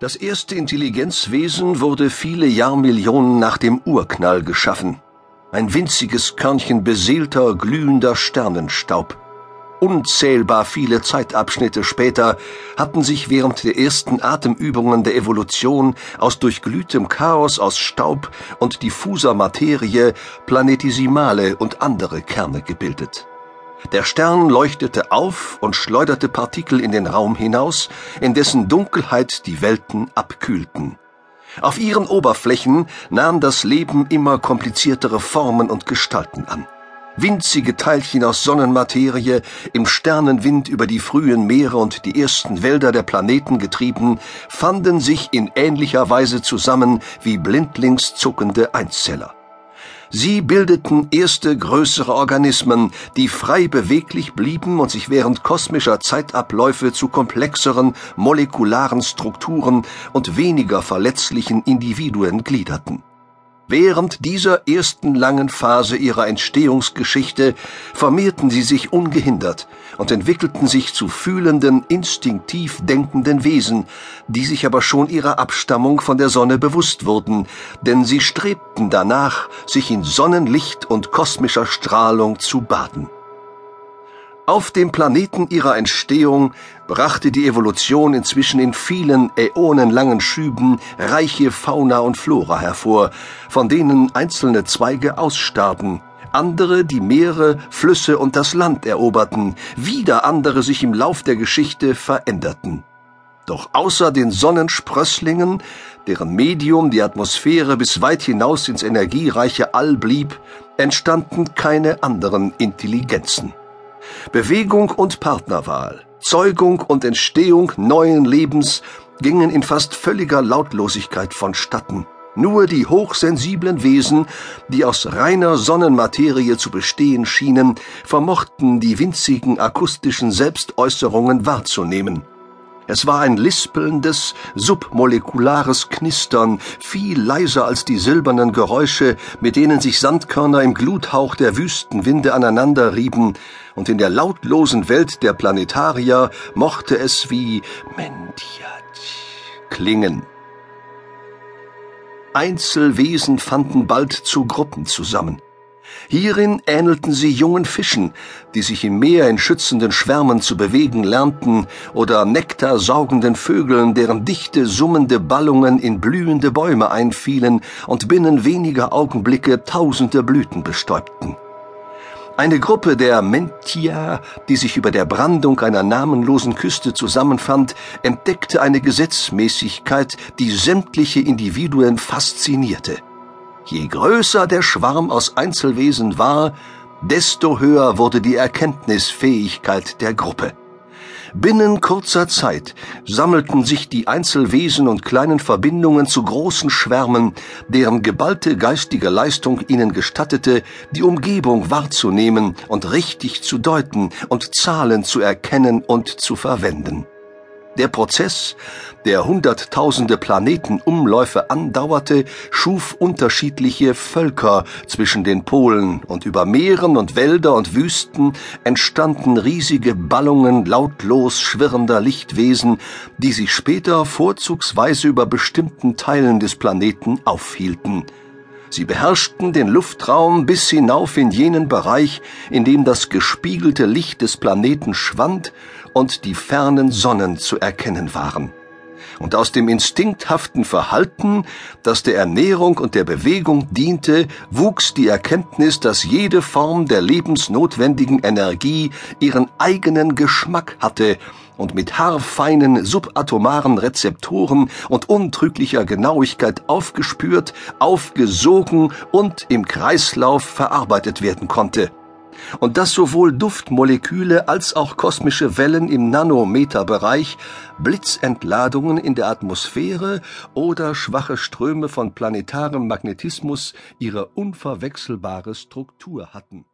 Das erste Intelligenzwesen wurde viele Jahrmillionen nach dem Urknall geschaffen. Ein winziges Körnchen beseelter, glühender Sternenstaub. Unzählbar viele Zeitabschnitte später hatten sich während der ersten Atemübungen der Evolution aus durchglühtem Chaos aus Staub und diffuser Materie Planetesimale und andere Kerne gebildet. Der Stern leuchtete auf und schleuderte Partikel in den Raum hinaus, in dessen Dunkelheit die Welten abkühlten. Auf ihren Oberflächen nahm das Leben immer kompliziertere Formen und Gestalten an. Winzige Teilchen aus Sonnenmaterie, im Sternenwind über die frühen Meere und die ersten Wälder der Planeten getrieben, fanden sich in ähnlicher Weise zusammen wie blindlings zuckende Einzeller. Sie bildeten erste größere Organismen, die frei beweglich blieben und sich während kosmischer Zeitabläufe zu komplexeren molekularen Strukturen und weniger verletzlichen Individuen gliederten. Während dieser ersten langen Phase ihrer Entstehungsgeschichte vermehrten sie sich ungehindert und entwickelten sich zu fühlenden, instinktiv denkenden Wesen, die sich aber schon ihrer Abstammung von der Sonne bewusst wurden, denn sie strebten danach, sich in Sonnenlicht und kosmischer Strahlung zu baden. Auf dem Planeten ihrer Entstehung brachte die Evolution inzwischen in vielen äonenlangen Schüben reiche Fauna und Flora hervor, von denen einzelne Zweige ausstarben, andere die Meere, Flüsse und das Land eroberten, wieder andere sich im Lauf der Geschichte veränderten. Doch außer den Sonnensprösslingen, deren Medium die Atmosphäre bis weit hinaus ins energiereiche All blieb, entstanden keine anderen Intelligenzen. Bewegung und Partnerwahl, Zeugung und Entstehung neuen Lebens gingen in fast völliger Lautlosigkeit vonstatten. Nur die hochsensiblen Wesen, die aus reiner Sonnenmaterie zu bestehen schienen, vermochten die winzigen akustischen Selbstäußerungen wahrzunehmen. Es war ein lispelndes, submolekulares Knistern, viel leiser als die silbernen Geräusche, mit denen sich Sandkörner im Gluthauch der Wüstenwinde aneinanderrieben, und in der lautlosen Welt der Planetarier mochte es wie Mentiat klingen. Einzelwesen fanden bald zu Gruppen zusammen. Hierin ähnelten sie jungen Fischen, die sich im Meer in schützenden Schwärmen zu bewegen lernten, oder nektarsaugenden Vögeln, deren dichte, summende Ballungen in blühende Bäume einfielen und binnen weniger Augenblicke tausende Blüten bestäubten. Eine Gruppe der Mentia, die sich über der Brandung einer namenlosen Küste zusammenfand, entdeckte eine Gesetzmäßigkeit, die sämtliche Individuen faszinierte. Je größer der Schwarm aus Einzelwesen war, desto höher wurde die Erkenntnisfähigkeit der Gruppe. Binnen kurzer Zeit sammelten sich die Einzelwesen und kleinen Verbindungen zu großen Schwärmen, deren geballte geistige Leistung ihnen gestattete, die Umgebung wahrzunehmen und richtig zu deuten und Zahlen zu erkennen und zu verwenden. Der Prozess, der hunderttausende Planetenumläufe andauerte, schuf unterschiedliche Völker zwischen den Polen, und über Meeren und Wälder und Wüsten entstanden riesige Ballungen lautlos schwirrender Lichtwesen, die sich später vorzugsweise über bestimmten Teilen des Planeten aufhielten. Sie beherrschten den Luftraum bis hinauf in jenen Bereich, in dem das gespiegelte Licht des Planeten schwand und die fernen Sonnen zu erkennen waren. Und aus dem instinkthaften Verhalten, das der Ernährung und der Bewegung diente, wuchs die Erkenntnis, dass jede Form der lebensnotwendigen Energie ihren eigenen Geschmack hatte und mit haarfeinen subatomaren Rezeptoren und untrüglicher Genauigkeit aufgespürt, aufgesogen und im Kreislauf verarbeitet werden konnte und dass sowohl Duftmoleküle als auch kosmische Wellen im Nanometerbereich Blitzentladungen in der Atmosphäre oder schwache Ströme von planetarem Magnetismus ihre unverwechselbare Struktur hatten